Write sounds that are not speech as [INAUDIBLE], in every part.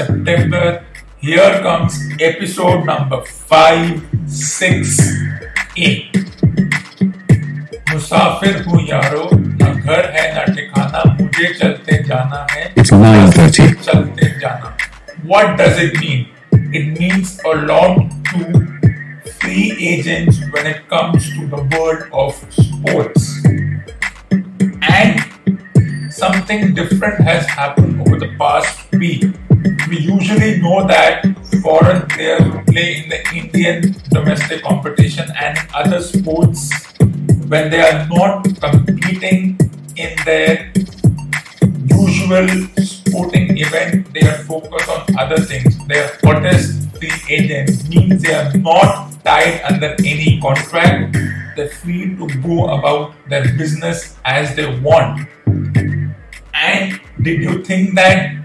September, here comes episode number 568. मुसाफिर हूँ यारो न घर है न ठिकाना मुझे चलते जाना है It's 9:30. चलते जाना What does it mean? It means a lot to free agents when it comes to the world of sports. And something different has happened over the past week. We usually know that foreign players play in the Indian domestic competition and other sports, when they are not competing in their usual sporting event, they are focused on other things. Their hottest free agents, means they are not tied under any contract. They're free to go about their business as they want. And did you think that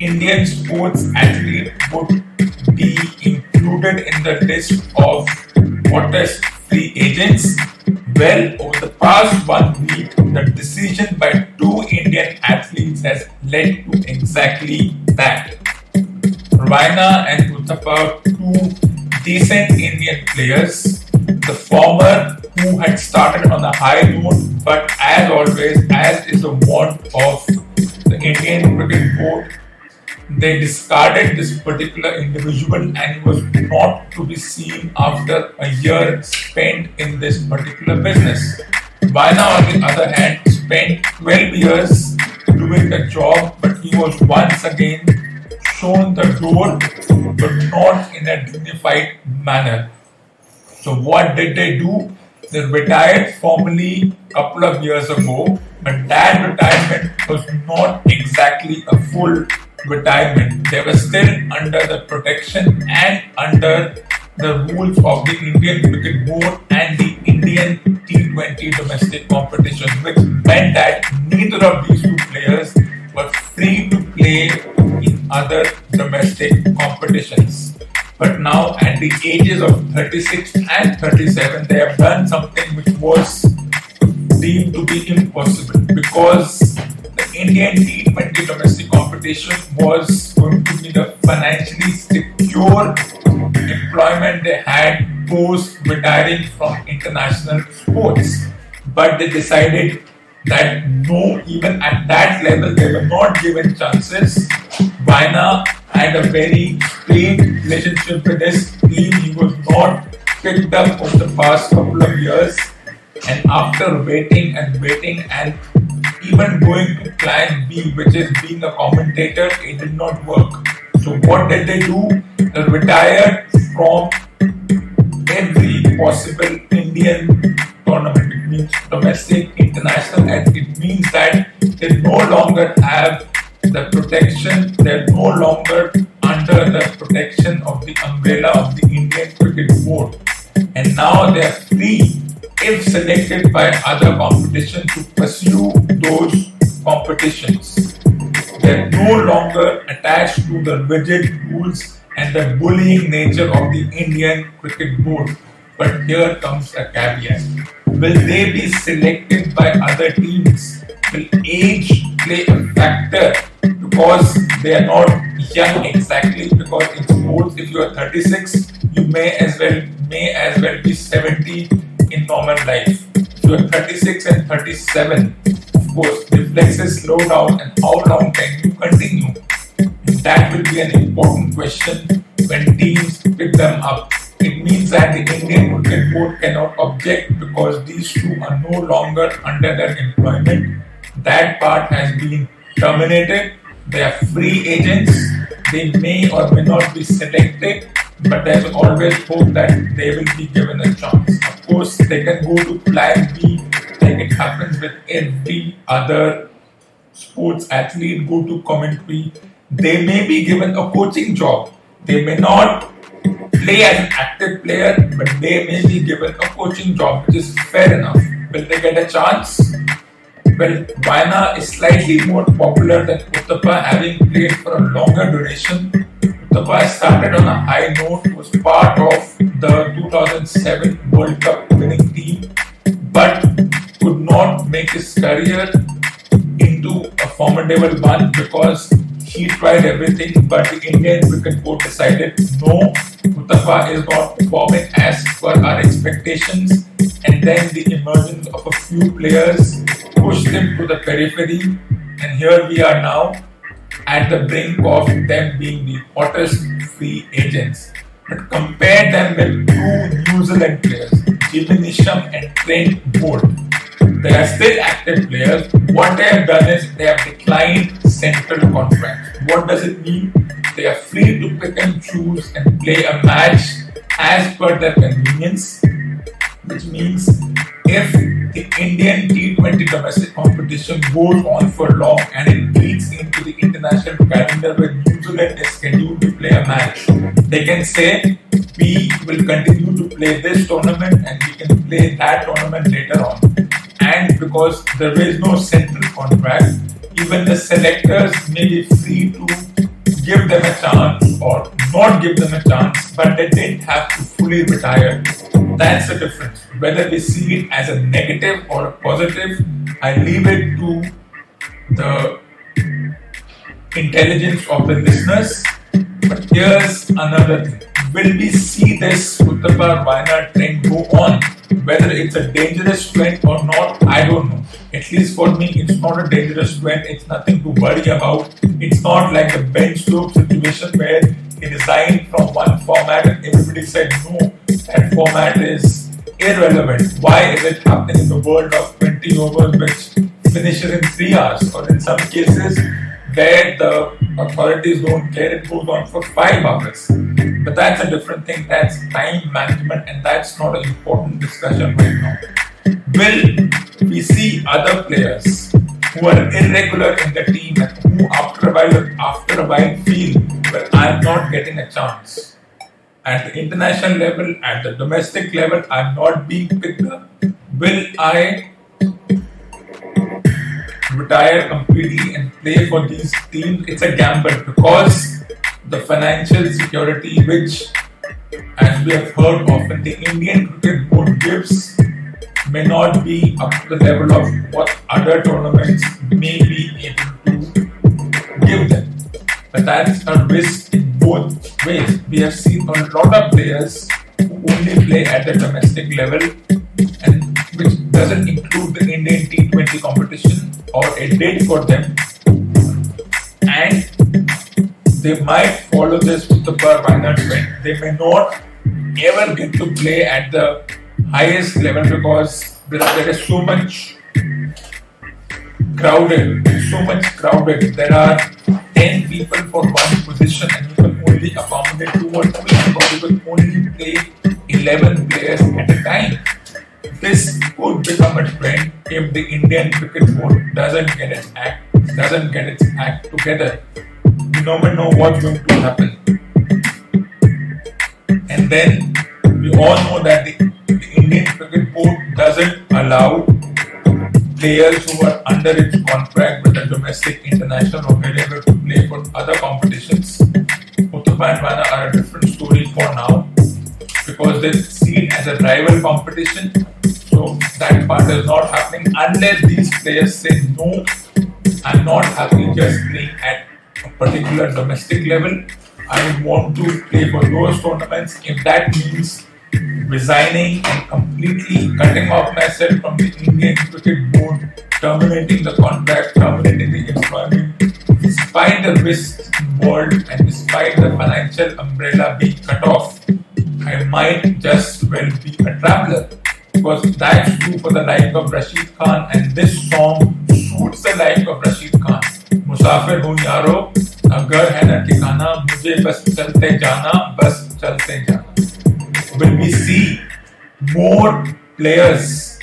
Indian sports athlete would be included in the list of hottest free agents? Well, over the past one week, the decision by two Indian athletes has led to exactly that. Raina and Uthappa, two decent Indian players. The former, who had started on a high note, but as always, as is the want of the Indian Cricket Board, they discarded this particular individual and he was not to be seen after a year spent in this particular business. Raina, on the other hand, spent 12 years doing the job, but he was once again shown the door, but not in a dignified manner. So, what did they do? They retired formally a couple of years ago, but that retirement was not exactly a full retirement. They were still under the protection and under the rules of the Indian Cricket Board and the Indian T20 domestic competition, which meant that neither of these two players were free to play in other domestic competitions. But now, at the ages of 36 and 37, they have done something which was deemed to be impossible because the Indian T20 domestic competition was going to be the financially secure employment they had post retiring from international sports. But they decided that no, even at that level, they were not given chances. Raina had a very strained relationship with his team. He was not picked up over the past couple of years. And after waiting and waiting and even going to plan B, which is being a commentator, it did not work. So what did they do? They retired from every possible Indian tournament. It means domestic, international, and it means that they no longer have the protection, they're no longer under the protection of the umbrella of the Indian Cricket Board. And now they're free, if selected by other competition, to pursue those competitions. They're no longer attached to the rigid rules and the bullying nature of the Indian Cricket Board. But here comes a caveat. Will they be selected by other teams? Will age play a factor? Because they are not young exactly. Because in sports, if you are 36, you may as well may as well be 70 in normal life. If you are 36 and 37, of course, reflexes slow down, and how long can you continue? That will be an important question when teams pick them up. It means that the Indian Cricket Board cannot object because these two are no longer under their employment. That part has been terminated. They are free agents. They may or may not be selected, but there's always hope that they will be given a chance. Of course, they can go to plan B like it happens with every other sports athlete, go to commentary. They may be given a coaching job. They may not play as an active player, but they may be given a coaching job, which is fair enough. Will they get a chance? Well, Raina is slightly more popular than Uthappa, having played for a longer duration. Uthappa started on a high note, was part of the 2007 World Cup winning team, but could not make his career into a formidable one because he tried everything, but the Indian cricket board decided no, Uthappa is not performing as per our expectations. And then the emergence of a few players pushed him to the periphery. And here we are now at the brink of them being the hottest free agents. But compare them with two New Zealand players, Jimmy Neesham and Trent Boult. They are still active players. What they have done is they have declined central contracts. What does it mean? They are free to pick and choose and play a match as per their convenience, which means if the Indian T20 domestic competition goes on for long and it leads into the international calendar where New is scheduled to play a match, they can say we will continue to play this tournament and we can play that tournament later on. And because there is no central contract, even the selectors may be free to give them a chance or not give them a chance, but they didn't have to fully retire. That's the difference. Whether we see it as a negative or a positive, I leave it to the intelligence of the listeners. But here's another thing. Will we see this Uttapar Wayanad trend go on? Whether it's a dangerous trend or not, I don't know. At least for me, it's not a dangerous trend. It's nothing to worry about. It's not like a Ben Stokes situation where he resigned from one format and everybody said no, that format is irrelevant. Why is it happening in the world of 20 overs which finishes in 3 hours or in some cases where the authorities don't care, it goes on for 5 hours. But that's a different thing, that's time management, and that's not an important discussion right now. Will we see other players who are irregular in the team and who after a while after a while feel that I'm not getting a chance. At the international level, at the domestic level, I'm not being picked up. Will I retire completely and play for these teams? It's a gamble because the financial security which as we have heard often the Indian cricket board gives may not be up to the level of what other tournaments may be able to give them. But that's a risk in both ways. We have seen a lot of players who only play at the domestic level and doesn't include the Indian T20 competition or it did for them. And they might follow this with the Raina trend. They may not ever get to play at the highest level because there, there is so much crowded, so much crowded. There are 10 people for one position and you can only accommodate two or three because you can only play 11 players at a time. This could become a trend if the Indian cricket board doesn't get its act doesn't get its act together. You never know what's going to happen. And then we all know that the, the Indian cricket board doesn't allow players who are under its contract with the domestic, international, or to play for other competitions. Uthappa and Raina are a different story for now because they're seen as a rival competition. So that part is not happening unless these players say no, I'm not happy just playing at a particular domestic level. I want to play for those tournaments. If that means resigning and completely cutting off myself from the Indian Cricket Board, terminating the contract, terminating the employment, despite the risks involved and despite the financial umbrella being cut off, I might just well be a traveler Because that's true for the like of Rashid Khan, and this song suits the like of Rashid Khan. मुसाफिर हूँ यारो अगर है ना ठिकाना मुझे बस चलते जाना बस चलते जाना will we see more players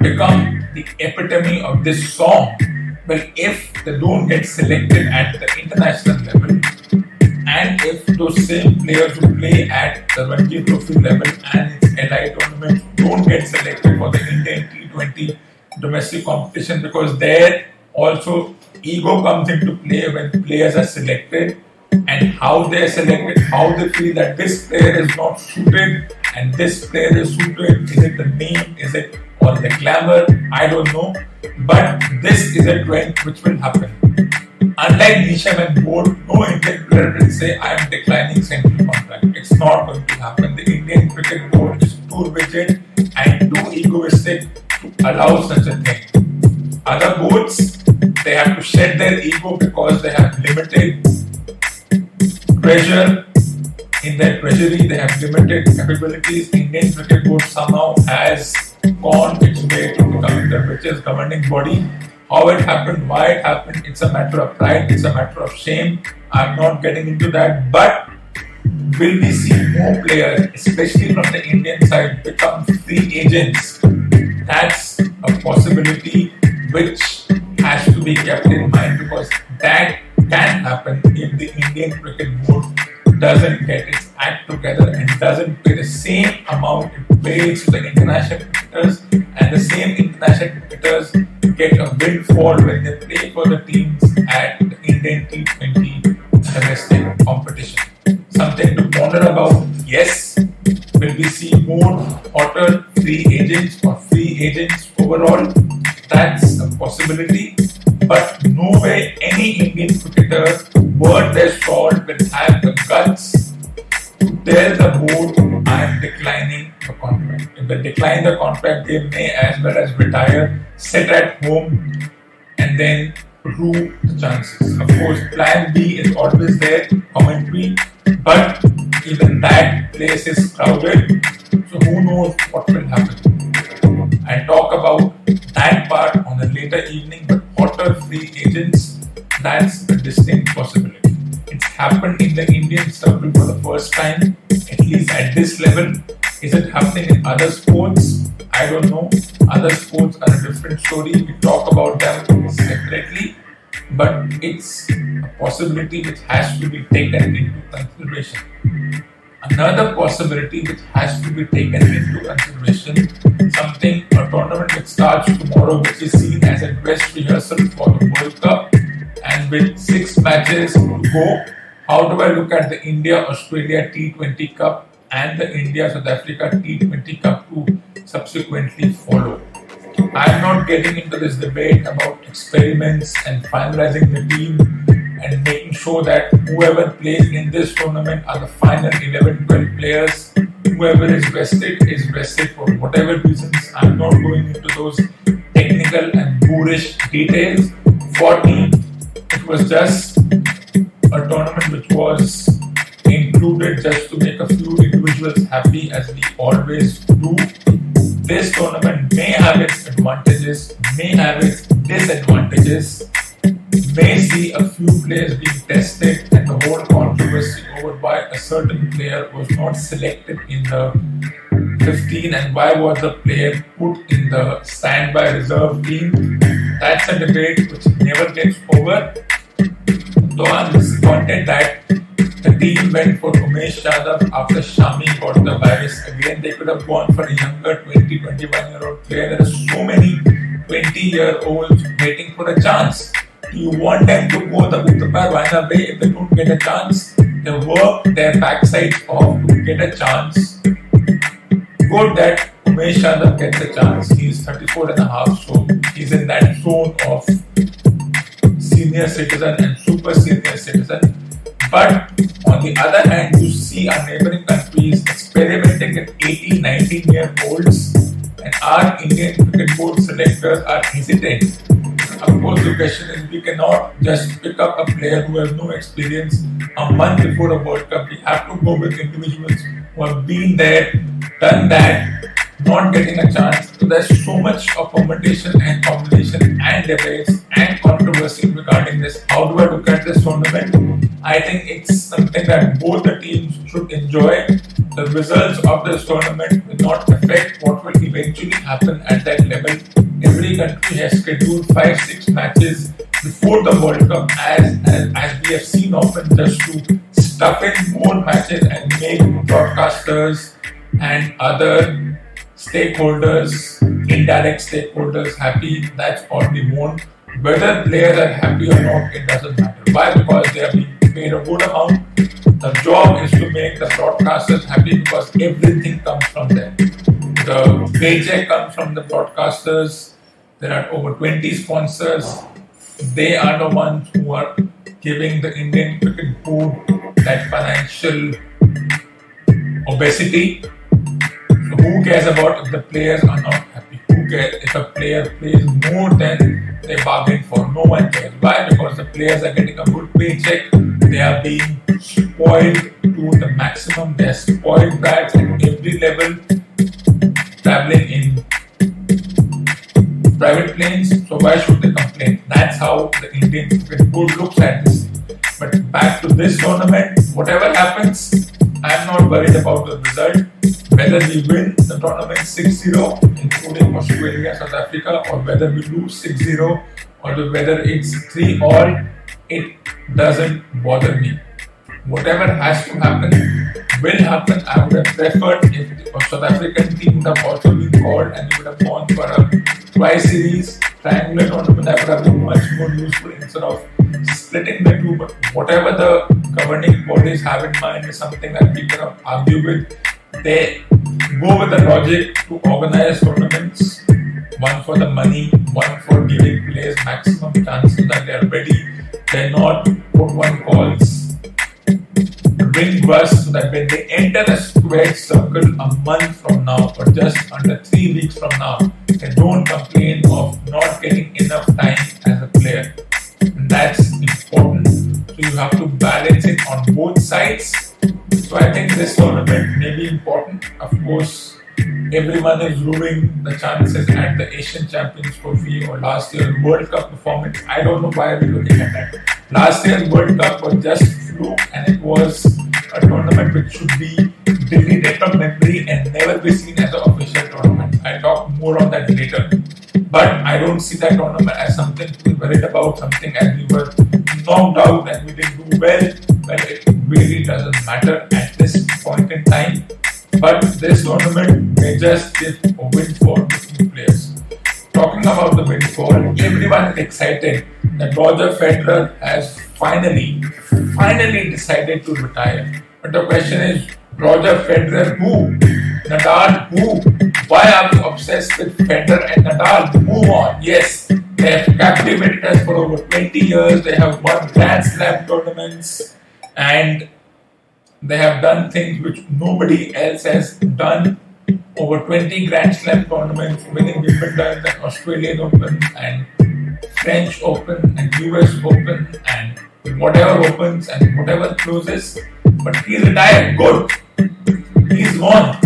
become the epitome of this song? Well, if they don't get selected at the international level, and if those same players who play at the Ranji Trophy level and its Tournament don't get selected for the Indian T20 domestic competition because there also ego comes into play when players are selected and how they are selected, how they feel that this player is not suited and this player is suited. Is it the name? Is it or the glamour? I don't know. But this is a trend which will happen. unlike Neesham and Boult, no Indian player will say I am declining central contract. It's not going to happen. The Indian cricket board rigid and too egoistic to allow such a thing. Other boards, they have to shed their ego because they have limited treasure in their treasury, they have limited capabilities. Indian cricket board somehow has gone its way to becoming the richest governing body. How it happened, why it happened, it's a matter of pride, it's a matter of shame. I'm not getting into that, but will we see more players, especially from the Indian side, become free agents? That's a possibility which has to be kept in mind because that can happen if the Indian cricket board doesn't get its act together and doesn't pay the same amount it pays to the international cricketers and the same international cricketers get a windfall when they play for the teams at the Indian T20 domestic competition. Something to ponder about. Yes, will we see more hotter free agents or free agents overall? That's a possibility. But no way any Indian cricketer worth their salt will have the guts to tell the board I am declining the contract. If they decline the contract, they may as well as retire, sit at home, and then rue the chances. Of course, plan B is always there, commentary, but even that place is crowded, so who knows what will happen. And talk about that part on a later evening, but hotter free agents, that's a distinct possibility. It's happened in the Indian circle for the first time, at least at this level. Is it happening in other sports? I don't know. Other sports are a different story. We talk about them separately, but it's a possibility which has to be taken into consideration. Another possibility which has to be taken into consideration, something a tournament which starts tomorrow, which is seen as a dress rehearsal for the World Cup, and with six matches to go, how do I look at the India Australia T20 Cup and the India South Africa T20 Cup to subsequently follow? I'm not getting into this debate about experiments and finalizing the team and making sure that whoever plays in this tournament are the final 11 12 players. Whoever is vested is vested for whatever reasons. I'm not going into those technical and boorish details. For me, it was just a tournament which was included just to make a few individuals happy, as we always do. This tournament may have its advantages, may have its disadvantages may see a few players being tested and the whole controversy over why a certain player was not selected in the 15 and why was the player put in the standby reserve team. That's a debate which never gets over. Though I'm disappointed that the team went for Umesh Yadav after Shami got the virus. Again, they could have gone for a younger 20 21 year old player. There are so many 20 year olds waiting for a chance you want them to go the Uttar Rana way if they don't get a chance. They work their backsides off to get a chance. Good that Umesh Yadav gets a chance. He's 34 and a half, so he's in that zone of senior citizen and super senior citizen. But on the other hand, you see our neighboring countries experimenting with 18, 19 year olds, and our Indian cricket board selectors are hesitant of course, the question is we cannot just pick up a player who has no experience a month before a World Cup. We have to go with individuals who have been there, done that, not getting a chance. So there's so much of permutation and combination and debates and controversy regarding this. How do I look at this tournament? I think it's something that both the teams should enjoy. The results of this tournament will not affect what will eventually happen at that level every country has scheduled five, six matches before the World Cup, as, as, as we have seen often, just to stuff in more matches and make broadcasters and other stakeholders, indirect stakeholders happy. That's all we want. Whether players are happy or not, it doesn't matter. Why? Because they are being paid a good amount. The job is to make the broadcasters happy because everything comes from them. The paycheck comes from the broadcasters. There are over 20 sponsors. They are the ones who are giving the Indian cricket board that financial obesity. Who cares about if the players are not happy? Who cares if a player plays more than they bargained for? No one cares. Why? Because the players are getting a good paycheck. They are being spoiled to the maximum. They are spoiled brats at every level, traveling in private planes. So why should they complain? That's how the Indian cricket board looks at this. But back to this tournament, whatever happens, I'm not worried about the result. Whether we win the tournament 6-0, including Australia, and South Africa, or whether we lose 6-0, or whether it's 3 all, it doesn't bother me. Whatever has to happen will happen. I would have preferred if the South African team would have also been called and would have gone for a twice series triangular tournament. That would have been much more useful instead of splitting the two. But whatever the governing bodies have in mind is something that we cannot argue with. They go with the logic to organize tournaments, one for the money, one for giving players maximum chances that they are ready. They're not what one calls ring bus so that when they enter the square circle a month from now or just under three weeks from now, they don't complain of not getting enough time as a player. And that's important. So you have to balance it on both sides. So I think this tournament may be important. Of course, everyone is ruining the chances at the Asian Champions Trophy or last year's World Cup performance. I don't know why we're looking at that. Last year's World Cup was just fluke and it was a tournament which should be deleted from memory and never be seen as an official tournament. I'll talk more on that later. But I don't see that tournament as something to be worried about, something as we were knocked out and we didn't do well. Well, it really doesn't matter at this point in time. But this tournament may just give a windfall to few players. Talking about the windfall, everyone is excited that Roger Federer has finally, finally decided to retire. But the question is, Roger Federer who? Nadal who? Why are we obsessed with Federer and Nadal? Move on. Yes, they have captivated us for over 20 years. They have won Grand Slam tournaments and they have done things which nobody else has done. Over 20 Grand Slam tournaments, winning Wimbledon and Australian Open and French Open and US Open and whatever opens and whatever closes. But he's retired. Good. He's gone.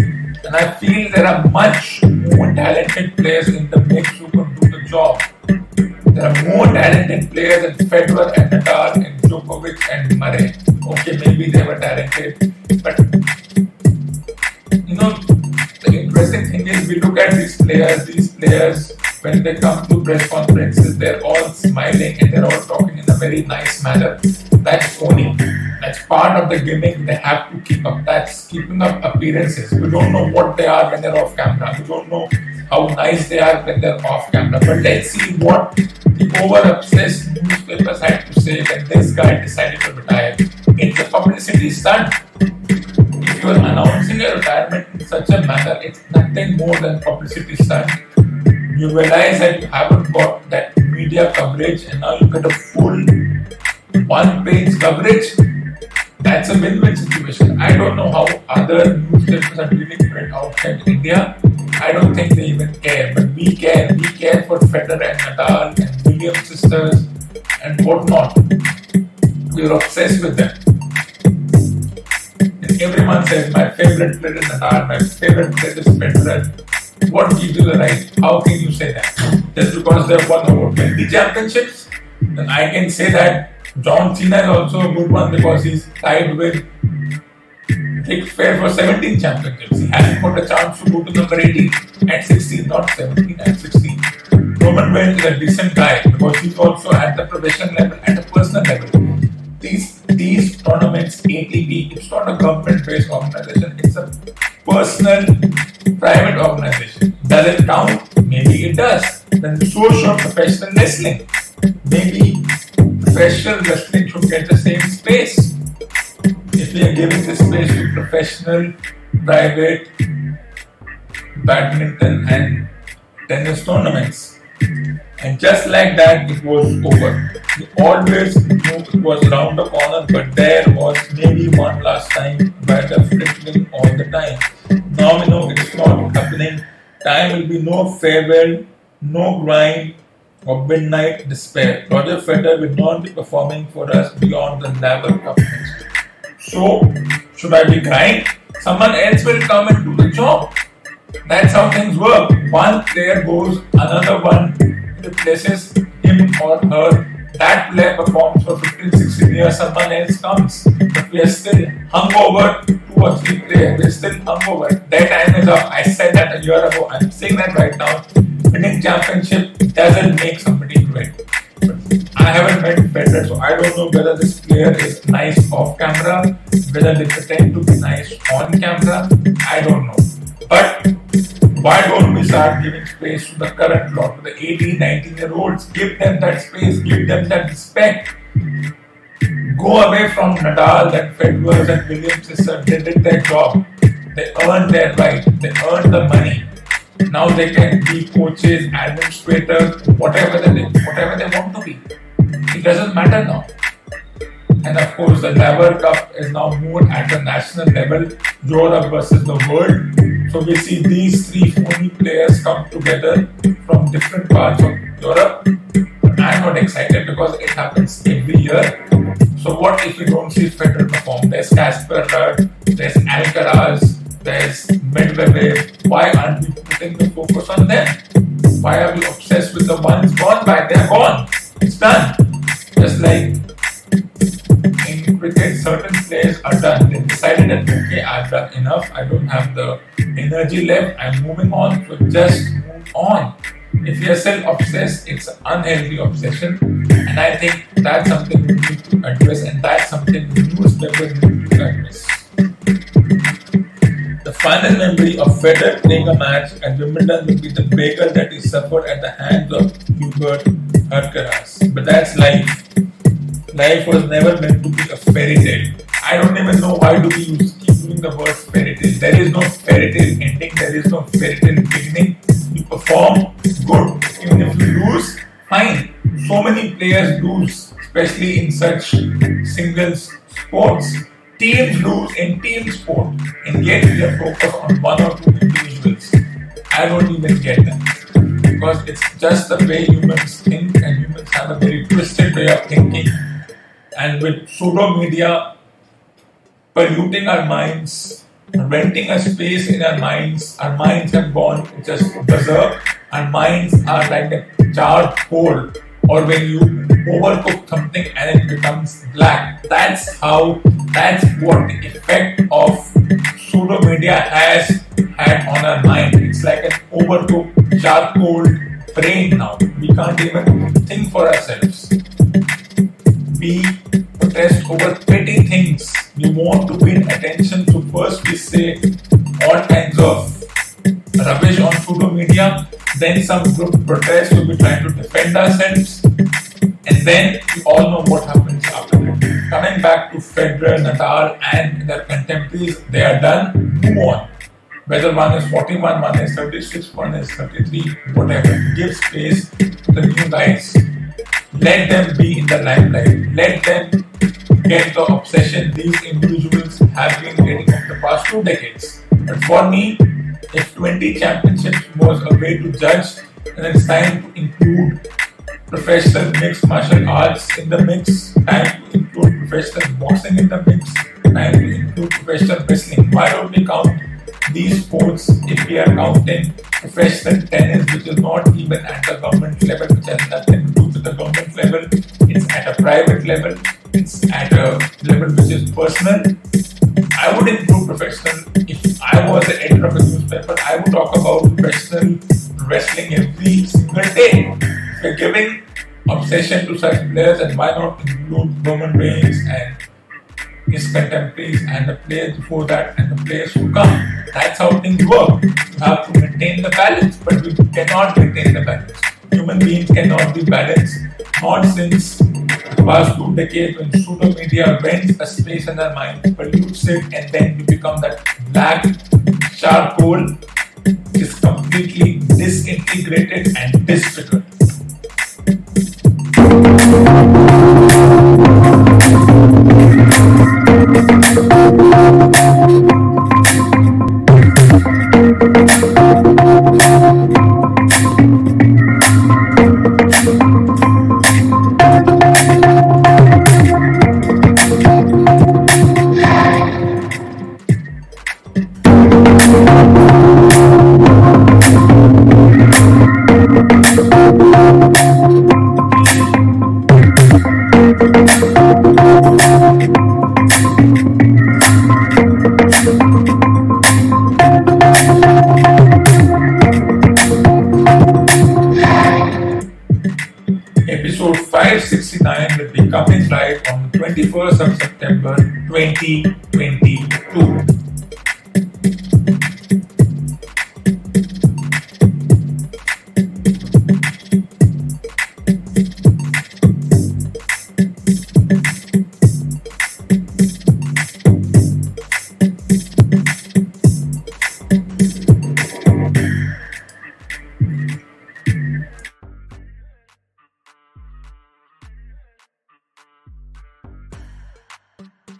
And I feel there are much more talented players in the mix who can do the job. There are more talented players than Federer and Nadal and Djokovic and Murray. Okay, maybe they were talented, but you know the interesting thing is we look at these players. These players when they come to press conferences, they're all smiling and they're all talking in a very nice manner. That's phony. That's part of the gimmick. They have to keep up. That's keeping up appearances. We don't know what they are when they're off camera. We don't know how nice they are when they're off camera. But let's see what the over obsessed newspapers had to say when this guy decided to retire. It's a publicity stunt. If you are announcing a retirement in such a manner, it's nothing more than publicity stunt you realize that you haven't got that media coverage and now you get a full one page coverage. That's a win win situation. I don't know how other newspapers are dealing with it outside India. I don't think they even care, but we care. We care for Federer and Nadal and Williams sisters and whatnot. We're obsessed with them. And everyone says my favorite player is Nadal, my favorite player is Federer. What gives you the right? How can you say that? Just because they've won over 20 championships? Then I can say that John Cena is also a good one because he's tied with mm, Ric Flair for 17 championships. He hasn't got a chance to go to number 18 at 16, not 17 at 16. Roman Reigns is a decent guy because he's also at the professional level, at a personal level. These these tournaments, ATP, it's not a government-based organization. It's a personal, private organization. Does it count? Maybe it does. Then so should professional wrestling. Maybe professional wrestling should get the same space. If we are giving the space to professional, private badminton and tennis tournaments, And just like that, it was over. We always knew it was round the corner, but there was maybe one last time weather flickering all the time. Now we know it's not happening. Time will be no farewell, no grind, or midnight despair. Roger Federer will not be performing for us beyond the level of next So, should I be crying? Someone else will come and do the job. That's how things work. One player goes, another one replaces him or her. That player performs for 15, 16 years, someone else comes. But we are still hungover, two or three players. We're still hungover. Their time is up. I said that a year ago. I'm saying that right now. Winning championship doesn't make somebody great. I haven't met Federer, so I don't know whether this player is nice off camera, whether they pretend to be nice on camera. I don't know. But why don't we start giving space to the current lot, to the 18, 19 year olds? Give them that space, give them that respect. Go away from Nadal and Federer and Williams. They did their job. They earned their right. They earned the money. Now they can be coaches, administrators, whatever they whatever they want to be. It doesn't matter now. And of course, the Laver Cup is now more at the national level, Europe versus the world. So we see these three phony players come together from different parts of Europe. I'm not excited because it happens every year. So what if we don't see Federer perform? There's Casper there's Alcaraz, there's Medvedev. Why aren't we putting the focus on them? Why are we obsessed with the ones gone by? They're gone. It's done. Just like [LAUGHS] in cricket, certain players are done. They decided that okay, I've done enough. I don't have the energy left. I'm moving on. So just move on. If you're self-obsessed, it's an unhealthy obsession, and I think that's something we need to address, and that's something newspapers need to address. The final memory of Federer playing a match at Wimbledon will be the bagel that he suffered at the hands of Hubert Hurkacz. But that's life. Life was never meant to be a fairy tale. I don't even know why do we keep using the word fairy tale. There is no fairy tale ending. There is no fairy tale beginning. You perform good. Even if you lose, fine. So many players lose, especially in such singles sports. Teams lose in team sport, and yet we are focused on one or two individuals. I don't even get that because it's just the way humans think, and humans have a very twisted way of thinking and with pseudo media polluting our minds, renting a space in our minds, our minds have gone just berserk. Our minds are like a charred coal, or when you overcook something and it becomes black. That's how, that's what the effect of pseudo media has had on our mind. It's like an overcooked charcoal brain now. We can't even think for ourselves we protest over petty things. We want to win attention, so first we say all kinds of rubbish on pseudo media, then some group protest, so be trying to defend ourselves, and then we all know what happens after that. Coming back to Federer, Nadal, and their contemporaries, they are done, move on. Whether one is 41, one is 36, one is 33, whatever. Give space to the new guys let them be in the limelight. Let them get the obsession these individuals have been getting over the past two decades. But for me, if 20 championships was a way to judge, then it's time to include professional mixed martial arts in the mix, time to include professional boxing in the mix, time to include professional wrestling. Why don't we count these sports if we are counting professional tennis, which is not even at the government level, which has nothing to do with the government level, it's at a private level, it's at a level which is personal. I would include professional. If I was the editor of a newspaper, I would talk about professional wrestling every single day. You're giving obsession to such players, and why not include Roman Reigns and his contemporaries and the players before that and the players who come. That's how things work. You have to maintain the balance, but we cannot maintain the balance. Human beings cannot be balanced, not since the past two decades when pseudo media rents a space in our mind, pollutes it, and then you become that black charcoal is completely disintegrated and disfigured.